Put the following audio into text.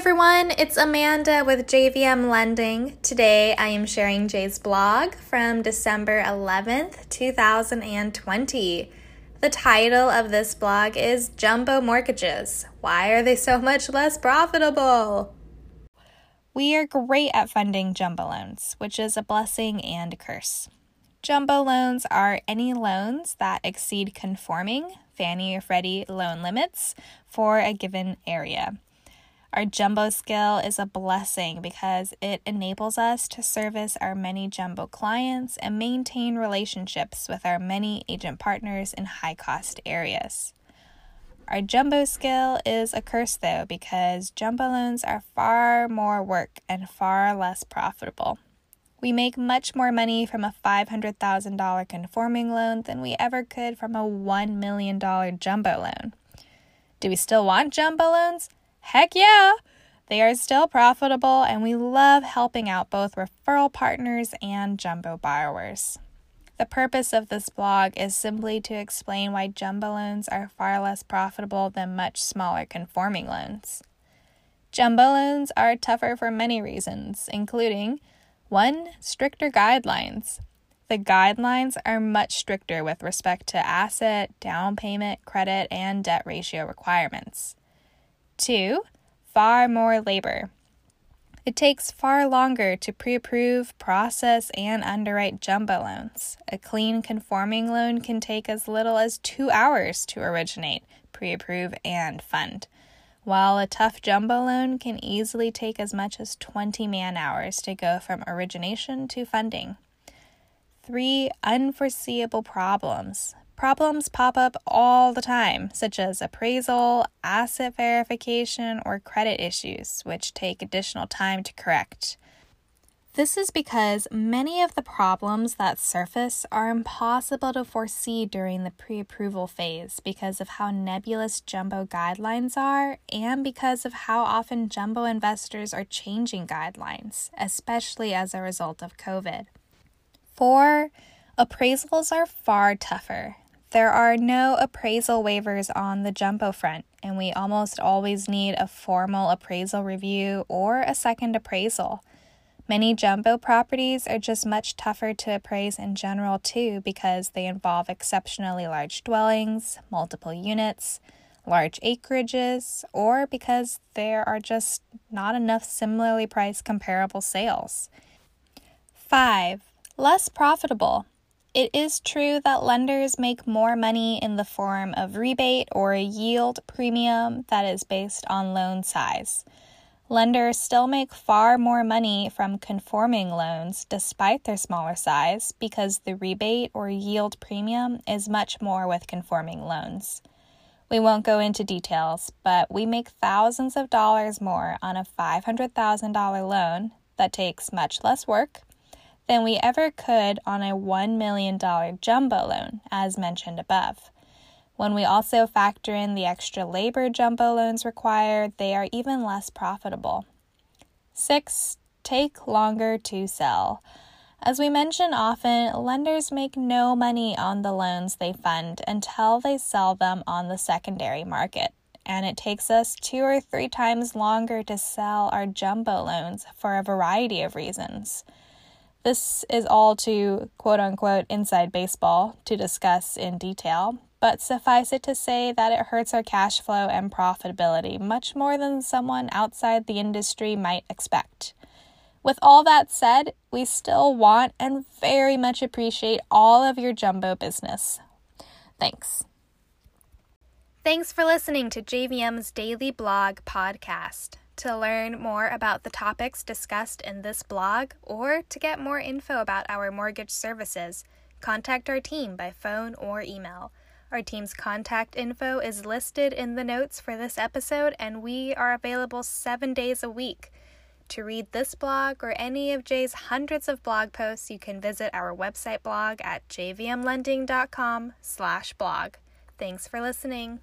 everyone, it's Amanda with JVM Lending. Today I am sharing Jay's blog from December 11th, 2020. The title of this blog is Jumbo Mortgages. Why are they so much less profitable? We are great at funding jumbo loans, which is a blessing and a curse. Jumbo loans are any loans that exceed conforming Fannie or Freddie loan limits for a given area. Our jumbo scale is a blessing because it enables us to service our many jumbo clients and maintain relationships with our many agent partners in high cost areas. Our jumbo scale is a curse though because jumbo loans are far more work and far less profitable. We make much more money from a $500,000 conforming loan than we ever could from a $1 million jumbo loan. Do we still want jumbo loans? Heck yeah! They are still profitable, and we love helping out both referral partners and jumbo borrowers. The purpose of this blog is simply to explain why jumbo loans are far less profitable than much smaller conforming loans. Jumbo loans are tougher for many reasons, including 1. Stricter guidelines. The guidelines are much stricter with respect to asset, down payment, credit, and debt ratio requirements. Two, far more labor. It takes far longer to pre approve, process, and underwrite jumbo loans. A clean conforming loan can take as little as two hours to originate, pre approve, and fund, while a tough jumbo loan can easily take as much as 20 man hours to go from origination to funding. Three unforeseeable problems Problems pop up all the time, such as appraisal, asset verification, or credit issues, which take additional time to correct. This is because many of the problems that surface are impossible to foresee during the pre approval phase because of how nebulous jumbo guidelines are and because of how often jumbo investors are changing guidelines, especially as a result of COVID. Four, appraisals are far tougher. There are no appraisal waivers on the jumbo front, and we almost always need a formal appraisal review or a second appraisal. Many jumbo properties are just much tougher to appraise in general, too, because they involve exceptionally large dwellings, multiple units, large acreages, or because there are just not enough similarly priced comparable sales. 5. Less profitable. It is true that lenders make more money in the form of rebate or a yield premium that is based on loan size. Lenders still make far more money from conforming loans despite their smaller size because the rebate or yield premium is much more with conforming loans. We won't go into details, but we make thousands of dollars more on a $500,000 loan that takes much less work than we ever could on a $1 million jumbo loan, as mentioned above. When we also factor in the extra labor jumbo loans require, they are even less profitable. 6. Take longer to sell. As we mention often, lenders make no money on the loans they fund until they sell them on the secondary market, and it takes us two or three times longer to sell our jumbo loans for a variety of reasons. This is all to quote unquote inside baseball to discuss in detail, but suffice it to say that it hurts our cash flow and profitability much more than someone outside the industry might expect. With all that said, we still want and very much appreciate all of your jumbo business. Thanks. Thanks for listening to JVM's Daily Blog podcast. To learn more about the topics discussed in this blog or to get more info about our mortgage services, contact our team by phone or email. Our team's contact info is listed in the notes for this episode, and we are available seven days a week. To read this blog or any of Jay's hundreds of blog posts, you can visit our website blog at jvmlending.com slash blog. Thanks for listening.